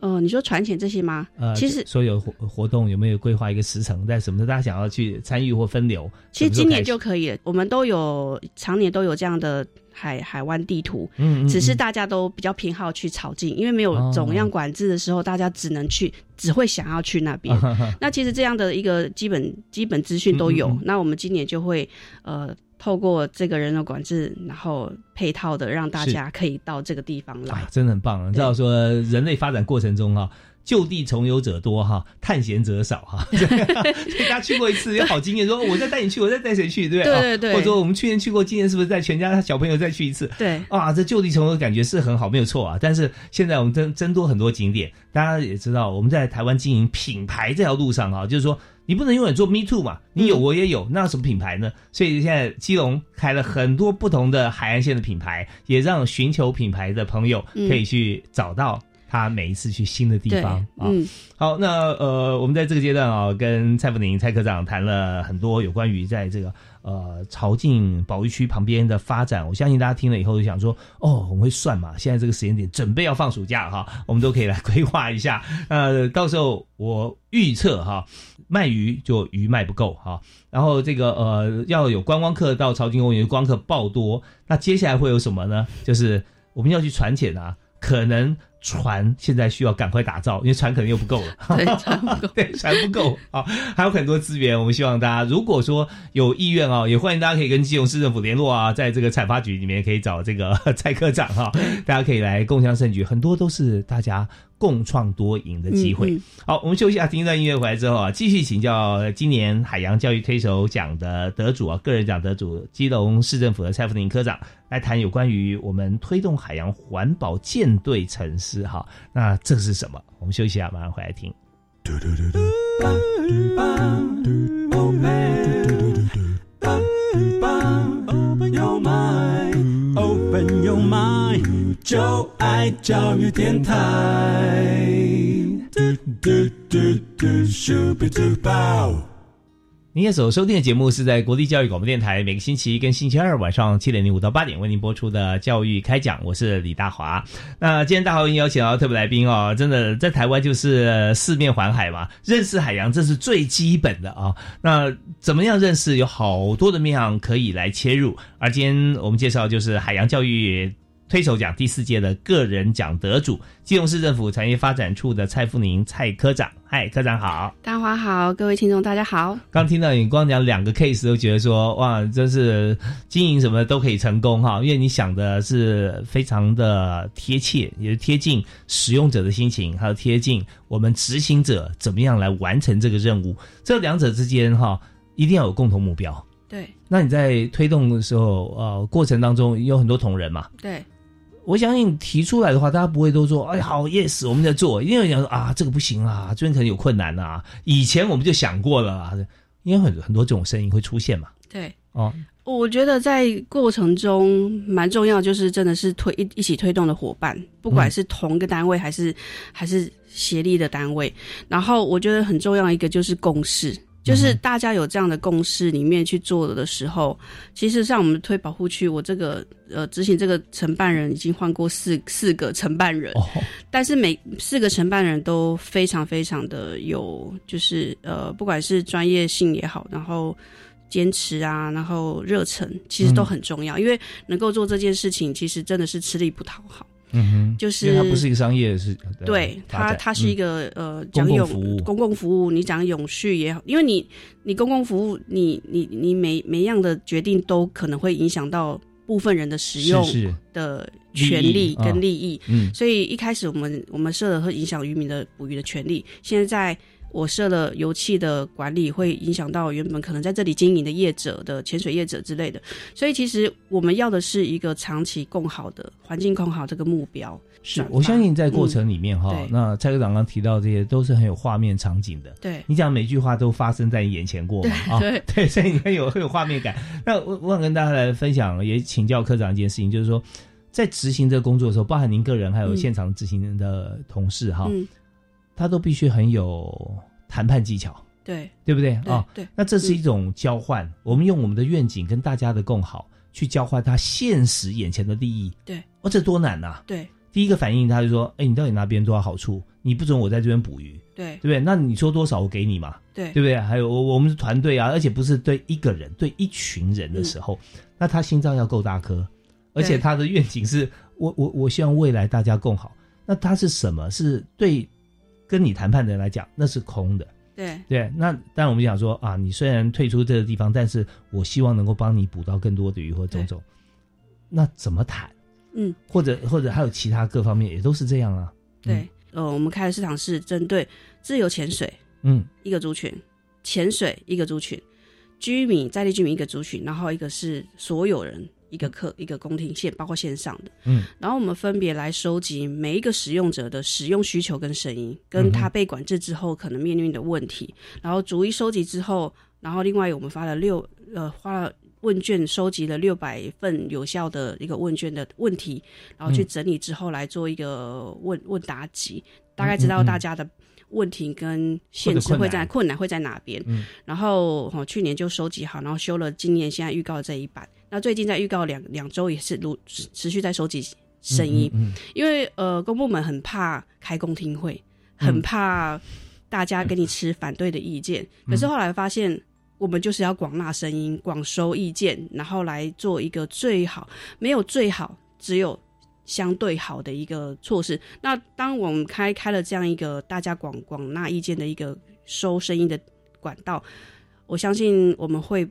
呃，你说船钱这些吗？呃，其实所有活活动有没有规划一个时程，在什么时候大家想要去参与或分流？其实今年就可以了，我们都有常年都有这样的海海湾地图，嗯嗯只是嗯大家都比较偏好去潮境，因为没有哦总量管制的时候，大家只能去，只会想要去那边。那其实这样的一个基本基本资讯都有。那我们今年就会呃透过这个人流管制，然后配套的让大家可以到这个地方来啊，。真的很棒。你知道说人类发展过程中哈、就地重游者多哈，探险者少哈，所 以大家去过一次有好经验，说我再带你去，我再带谁去，对不对？啊对对对或者说我们去年去过，今年是不是带全家小朋友再去一次？对啊，这就地重游的感觉是很好，没有错啊。但是现在我们增增多很多景点，大家也知道，我们在台湾经营品牌这条路上啊，就是说你不能永远做 Me Too 嘛，你有嗯我也有，那有什么品牌呢？所以现在基隆开了很多不同的海岸线的品牌，也让寻求品牌的朋友嗯可以去找到他每一次去新的地方啊。嗯，好，那呃，我们在这个阶段啊，跟蔡福宁蔡科长谈了很多有关于在这个呃朝境保育区旁边的发展。我相信大家听了以后就想说，哦，我们会算嘛，现在这个时间点准备要放暑假哈，我们都可以来规划一下。呃，到时候我预测哈，卖鱼就鱼卖不够哈，然后这个呃要有观光客到朝境公园，观光客爆多，那接下来会有什么呢？就是我们要去船潜啊，可能船现在需要赶快打造，因为船可能又不够了。对，船不够，对，船不够啊，还有很多资源。我们希望大家如果说有意愿啊，也欢迎大家可以跟基隆市政府联络啊，在这个采发局里面可以找这个 蔡科长哈、大家可以来共襄盛举，很多都是大家共创多赢的机会。嗯嗯好，我们休息一下，听一段音乐回来之后啊，继续请教今年海洋教育推手奖的得主啊，个人奖得主基隆市政府的蔡福林科长来谈有关于我们推动海洋环保舰队城市哈，那这是什么？我们休息一下，马上回来听。Open your mind, open your mind，就爱教育电台。嘟嘟嘟嘟，shoo be to bow。您现在所收听的节目是在国立教育广播电台每个星期一跟星期二晚上七点零五到八点为您播出的教育开讲，我是李大华。那今天大华为您邀请到特别来宾哦，真的在台湾就是四面环海嘛，认识海洋这是最基本的啊。那怎么样认识？有好多的面向可以来切入，而今天我们介绍就是海洋教育。推手奖第四届的个人奖得主，基隆市政府产业发展处的蔡富宁蔡科长，嗨，科长好。大华好，各位听众大家好。刚听到你光讲两个 case 都觉得说哇，真是经营什么都可以成功哈，因为你想的是非常的贴切，也是贴近使用者的心情，还有贴近我们执行者怎么样来完成这个任务。这两者之间哈，一定要有共同目标。对那你在推动的时候，呃，过程当中有很多同仁嘛，对，我相信提出来的话，大家不会都说，哎，好，yes，我们在做，一定有人讲说啊，这个不行啊，这边可能有困难啊，以前我们就想过了啊，因为很很多这种声音会出现嘛。对，哦，我觉得在过程中蛮重要，就是真的是推一一起推动的伙伴，不管是同一个单位还是、还是协力的单位。然后我觉得很重要一个就是共识，就是大家有这样的共识里面去做的时候，其实像我们推保护区，我这个呃执行这个承办人已经换过四四个承办人，哦，但是每四个承办人都非常非常的有，就是呃，不管是专业性也好，然后坚持啊，然后热忱，其实都很重要。因为能够做这件事情，其实真的是吃力不讨好。嗯哼，就是它不是一个商业是，对它，它是一个、呃，讲永公共服务，公共服务，你讲永续也好，因为你你公共服务，你你你每每样的决定都可能会影响到部分人的使用的权利跟利益，嗯，所以一开始我们我们设了会影响渔民的捕鱼的权利，现在在我设了油气的管理，会影响到原本可能在这里经营的业者的潜水业者之类的，所以其实我们要的是一个长期共好的环境共好这个目标。是我相信在过程里面哈、嗯那蔡科长刚提到这些都是很有画面场景的。对你讲每句话都发生在你眼前过嘛？啊，对 对，所以你很有很有画面感。那我我想跟大家来分享，也请教科长一件事情，就是说在执行这个工作的时候，包含您个人还有嗯现场执行的同事哈、嗯，他都必须很有谈判技巧，对对不对对啊？对，那这是一种交换，我们用我们的愿景跟大家的共好去交换他现实眼前的利益。对，哦，这多难呐、对第一个反应他就说：“哎，你到底拿别人多少好处？你不准我在这边捕鱼，对对不对？那你说多少我给你嘛，对对不对？还有我我们是团队啊，而且不是对一个人，对一群人的时候，那他心脏要够大颗，而且他的愿景是我我我希望未来大家共好。那他是什么？是对跟你谈判的人来讲，那是空的。对对，那但我们讲说啊，你虽然退出这个地方，但是我希望能够帮你捕到更多的鱼或种种。那怎么谈？嗯，或者或者还有其他各方面也都是这样啊。对，呃，我们开的市场是针对自由潜水嗯一个族群，潜水一个族群，居民在地居民一个族群，然后一个是所有人一个课一个公听线，包括线上的。嗯，然后我们分别来收集每一个使用者的使用需求跟声音，嗯跟他被管制之后可能面临的问题，然后逐一收集之后，然后另外我们发了六呃花了问卷收集了六百份有效的一个问卷的问题，然后去整理之后来做一个问问答集，大概知道大家的问题跟限制会在困难会在哪边。嗯然后哦，去年就收集好，然后修了今年现在预告这一版。那最近在预告两两周也是如持续在收集声音，嗯因为呃公部门很怕开公听会，很怕大家给你持反对的意见。可是后来发现，我们就是要广纳声音、广收意见，然后来做一个最好，没有最好，只有相对好的一个措施。那当我们开开了这样一个大家广广纳意见的一个收声音的管道，我相信我们会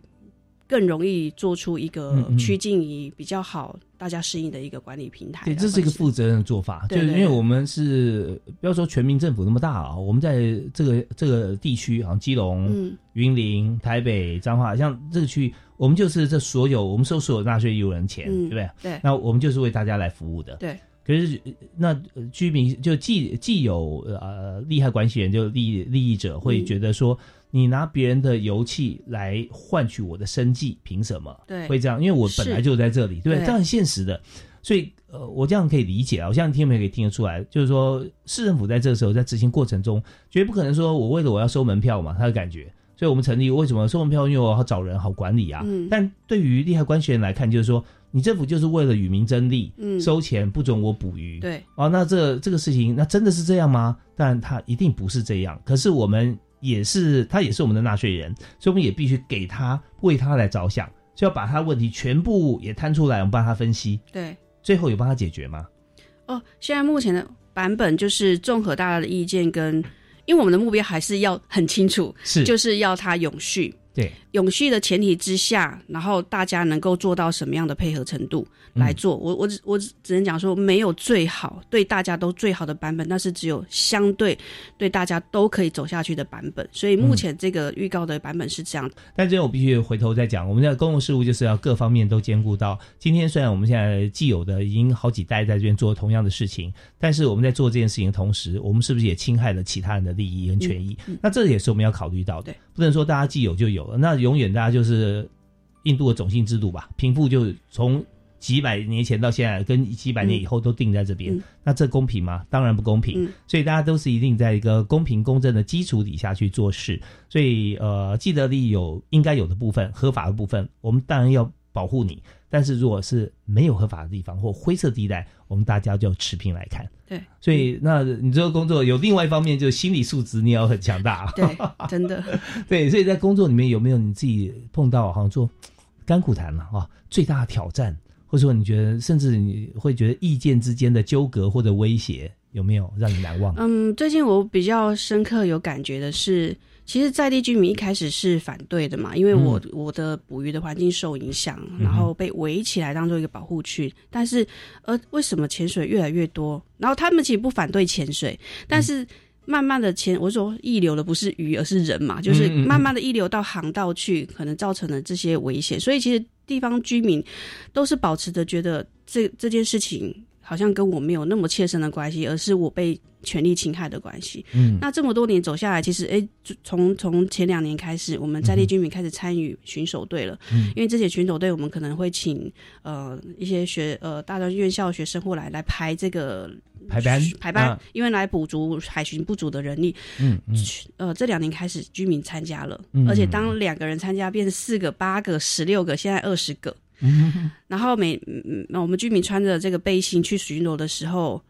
更容易做出一个趋近于比较好、大家适应的一个管理平台。对，这是一个负责任的做法，就是因为我们是不要说全民政府那么大啊，我们在这个这个地区，好像基隆、嗯云林、台北、彰化，像这个区域，我们就是这所有我们收所有纳税义务人钱，嗯对不对？对那我们就是为大家来服务的。对。可是呃那呃居民就既既有呃利害关系人，就利利益者会嗯觉得说，你拿别人的油气来换取我的生计，凭什么？对会这样，因为我本来就在这里，对？这样很现实的。所以呃，我这样可以理解啊，我相信听众朋友可以听得出来，就是说市政府在这个时候在执行过程中，绝不可能说我为了我要收门票嘛，他的感觉。所以我们成立为什么收门票？因为我要找人好管理啊。嗯但对于利害关系人来看，就是说你政府就是为了与民争利，嗯收钱不准我捕鱼。对哦，那这这个事情，那真的是这样吗？当然，它一定不是这样。可是我们也是，他也是我们的纳税人，所以我们也必须给他为他来着想，就要把他问题全部也摊出来，我们帮他分析，对。最后有帮他解决吗？哦，现在目前的版本就是综合大家的意见跟，因为我们的目标还是要很清楚，是就是要他永续。对，永续的前提之下，然后大家能够做到什么样的配合程度来做？我我只我只只能讲说，没有最好对大家都最好的版本，那是只有相对对大家都可以走下去的版本。所以目前这个预告的版本是这样。但这我必须回头再讲，我们的公共事务就是要各方面都兼顾到。今天虽然我们现在既有的已经好几代在这边做同样的事情，但是我们在做这件事情的同时，我们是不是也侵害了其他人的利益跟权益？那这也是我们要考虑到的对，不能说大家既有就有了，那永远大家就是印度的种姓制度吧，贫富就从几百年前到现在，跟几百年以后都定在这边，嗯那这公平吗？当然不公平。嗯所以大家都是一定在一个公平公正的基础底下去做事。所以呃，既得利益有应该有的部分，合法的部分，我们当然要保护你。但是如果是没有合法的地方或灰色地带，我们大家就持平来看。对，所以那你这个工作有另外一方面，就是心理素质你也要很强大。对，真的。对，所以在工作里面有没有你自己碰到好像做甘苦谈了啊？最大的挑战，或者说你觉得甚至你会觉得意见之间的纠葛或者威胁，有没有让你难忘？嗯，最近我比较深刻有感觉的是，其实在地居民一开始是反对的嘛，因为我、我的捕鱼的环境受影响，然后被围起来当做一个保护区。但是，呃，为什么潜水越来越多？然后他们其实不反对潜水，但是。慢慢的潜，我说溢流的不是鱼，而是人嘛，就是慢慢的溢流到航道去，可能造成了这些危险。所以其实地方居民都是保持着觉得这这件事情好像跟我没有那么切身的关系，而是我被权力侵害的关系。嗯那这么多年走下来，其实哎，从从前两年开始，我们在地居民开始参与巡守队了。嗯因为这些巡守队，我们可能会请呃一些学呃大专院校学生过来来排这个排班排班，啊因为来补足海巡不足的人力。嗯嗯呃，这两年开始居民参加了，嗯而且当两个人参加变成四个、八个、十六个，现在二十个。嗯 然后每嗯，我们居民穿着这个背心去巡逻的时候，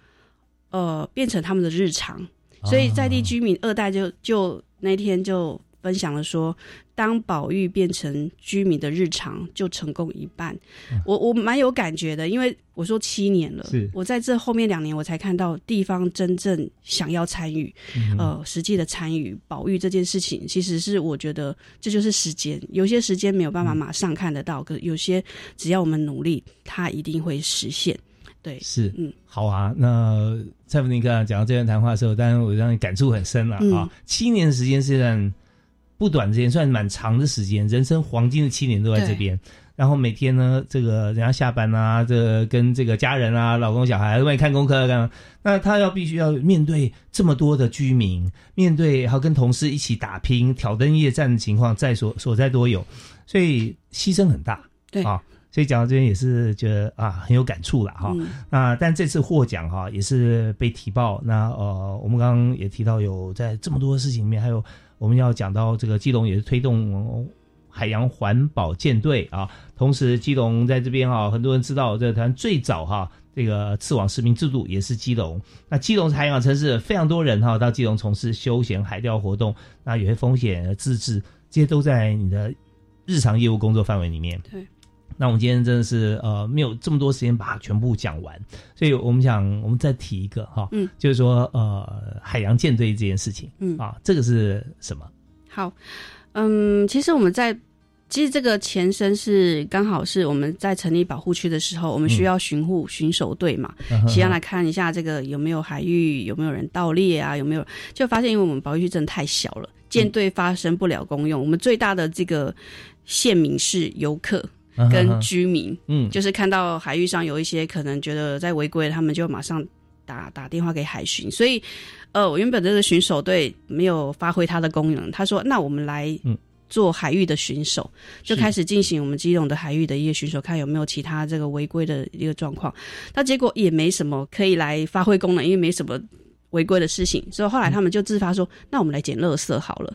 呃，变成他们的日常。所以在地居民二代就就那天就分享了说，当保育变成居民的日常，就成功一半。我我蛮有感觉的，因为我说七年了是，我在这后面两年我才看到地方真正想要参与，嗯呃，实际的参与保育这件事情，其实是我觉得这就是时间，有些时间没有办法马上看得到，可有些只要我们努力，它一定会实现。对，是，嗯，好啊。那蔡福林刚刚讲到这段谈话的时候，当然我让你感触很深了、嗯啊。七年的时间虽然不短，时间算蛮长的时间，人生黄金的七年都在这边。然后每天呢，这个人家下班啊，这个跟这个家人啊、老公、小孩外面看功课干嘛？那他要必须要面对这么多的居民，面对还要跟同事一起打拼、挑灯夜战的情况，在所所在多有，所以牺牲很大。对啊。所以讲到这边也是觉得啊很有感触了哈。嗯那但这次获奖哈也是被提报。那呃，我们刚刚也提到有在这么多的事情里面，还有我们要讲到这个基隆也是推动、海洋环保舰队啊。同时，基隆在这边啊，很多人知道这个台湾最早哈这个刺网实名制度也是基隆。那基隆是海港城市，非常多人哈到基隆从事休闲海钓活动，那有些风险自治，这些都在你的日常业务工作范围里面。对。那我们今天真的是呃没有这么多时间把它全部讲完，所以我们想我们再提一个哈，嗯，就是说呃海洋舰队这件事情，嗯啊，这个是什么？好，嗯，其实我们在其实这个前身是刚好是我们在成立保护区的时候，我们需要巡护巡守队嘛，嗯哼先要来看一下这个有没有海域有没有人盗猎啊，有没有就发现因为我们保护区真的太小了，舰队发生不了功用，我们最大的这个县民是游客。跟居民，嗯就是看到海域上有一些可能觉得在违规，他们就马上打打电话给海巡。所以，呃，我原本这个巡守队没有发挥它的功能。他说：“那我们来做海域的巡守，就开始进行我们基隆的海域的一个巡守，看有没有其他这个违规的一个状况。那结果也没什么可以来发挥功能，因为没什么。”违规的事情，所以后来他们就自发说：“那我们来捡垃圾好了。”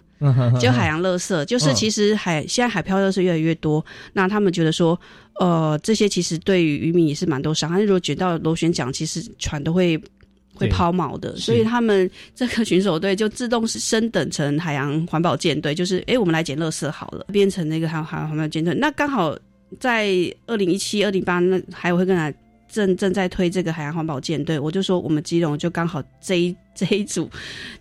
就海洋垃圾，就是其实海现在海漂垃圾越来越多，那他们觉得说，呃，这些其实对于渔民也是蛮多伤害。如果捡到螺旋桨，其实船都会会抛锚的，所以他们这个巡守队就自动是升等成海洋环保舰队，就是诶，我们来捡垃圾好了，变成那个海海洋环保舰队。那刚好在二零一七、二零八，那还有会跟来。正正在推这个海洋环保舰队，我就说我们基隆就刚好这一 这一组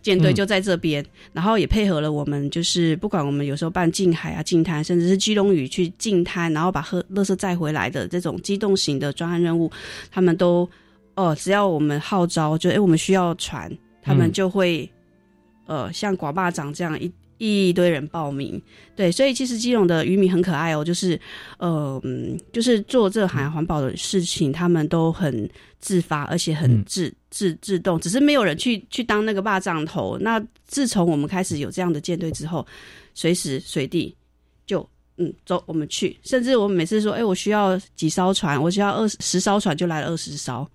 舰队就在这边，嗯、然后也配合了我们，就是不管我们有时候办近海啊、近滩，甚至是基隆屿去近滩，然后把喝垃圾载回来的这种机动型的专案任务，他们都哦，只要我们号召，就哎我们需要船，他们就会、嗯、呃像广坝长这样一。一堆人报名，对，所以其实基隆的渔民很可爱哦，就是，呃，就是做这海洋环保的事情，他们都很自发，而且很自、嗯、自自动，只是没有人去去当那个霸帐头。那自从我们开始有这样的舰队之后，随时随地就嗯走，我们去，甚至我们每次说，哎、欸，我需要几艘船，我需要二十艘船，就来了二十艘。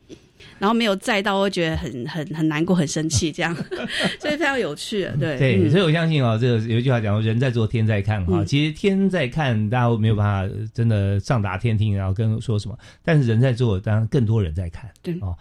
然后没有载到，会觉得很很很难过、很生气，这样，所以非常有趣，对对、嗯，所以我相信啊、哦，这个有一句话讲说，人在做，天在看哈、哦。嗯、其实天在看，大家没有办法真的上达天听，然后跟说什么，但是人在做，当然更多人在看，对哦。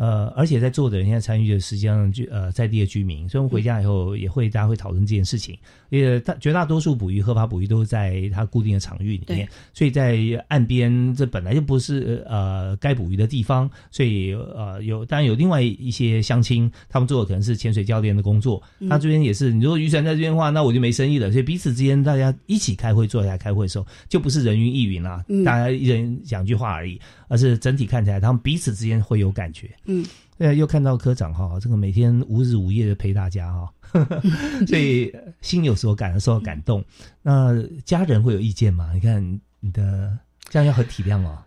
呃，而且在座的人现在参与的实际上居呃在地的居民，所以我们回家以后也会大家会讨论这件事情。因为大绝大多数捕鱼合法捕鱼都是在它固定的场域里面，所以在岸边这本来就不是呃该捕鱼的地方，所以呃有当然有另外一些乡亲，他们做的可能是潜水教练的工作，他这边也是，你如果渔船在这边的话，那我就没生意了。所以彼此之间大家一起开会坐下来开会的时候，就不是人云亦云啦，大家一人讲句话而已，而是整体看起来他们彼此之间会有感觉。嗯，呃，又看到科长哈，这个每天无日无夜的陪大家哈，所以心有所感，受到感动。那家人会有意见吗？你看你的这样要很体谅哦。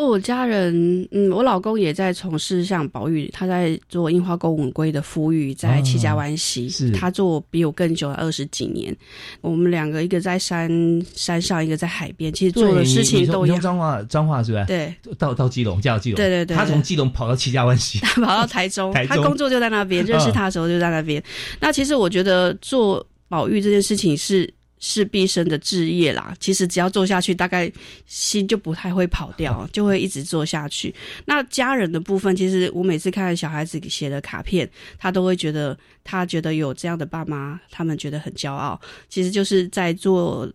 哦，我家人，嗯，我老公也在从事像保育，他在做樱花公吻龟的孵育，在七家湾溪，哦是他做比我更久，二十几年。我们两个一个在山山上，一个在海边，其实做的事情都一样。彰化，彰化是吧？对，到到基隆，嫁到基隆，对对对，他从基隆跑到七家湾溪，他跑到台中，台中他工作就在那边，认识他的时候就在那边。那其实我觉得做保育这件事情是。是毕生的志业啦，其实只要做下去，大概心就不太会跑掉，就会一直做下去。那家人的部分，其实我每次看小孩子写的卡片，他都会觉得他觉得有这样的爸妈，他们觉得很骄傲。其实就是在做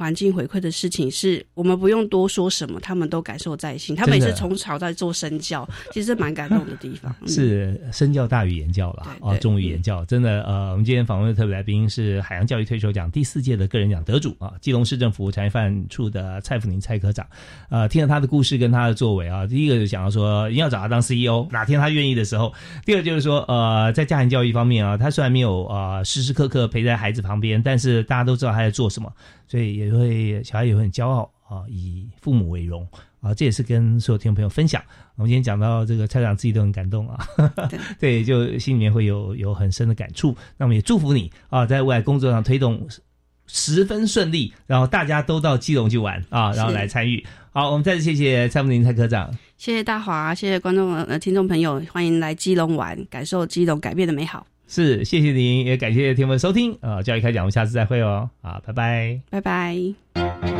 环境回馈的事情，是我们不用多说什么，他们都感受在心。他们也是从小在做身教，其实蛮感动的地方。嗯、是身教大于言教了啊，重于言教。真的，呃，我们今天访问的特别来宾是海洋教育推手奖第四届的个人奖得主啊，基隆市政府产业发展处的蔡福宁蔡科长。呃，听了他的故事跟他的作为啊，第一个就想要说，一定要找他当 CEO，哪天他愿意的时候；第二就是说，呃，在家庭教育方面啊，他虽然没有呃时时刻刻陪在孩子旁边，但是大家都知道他在做什么，所以也会小孩也会很骄傲啊，以父母为荣啊，这也是跟所有听众朋友分享。我们今天讲到这个，蔡长自己都很感动啊，对，就心里面会有有很深的感触。那我们也祝福你啊，在未来工作上推动十分顺利，然后大家都到基隆去玩啊，然后来参与。好，我们再次谢谢蔡文林蔡科长，谢谢大华，谢谢观众呃听众朋友，欢迎来基隆玩，感受基隆改变的美好。是，谢谢您，也感谢听众收听啊！教育开讲，我们下次再会哦！啊，拜拜，拜拜。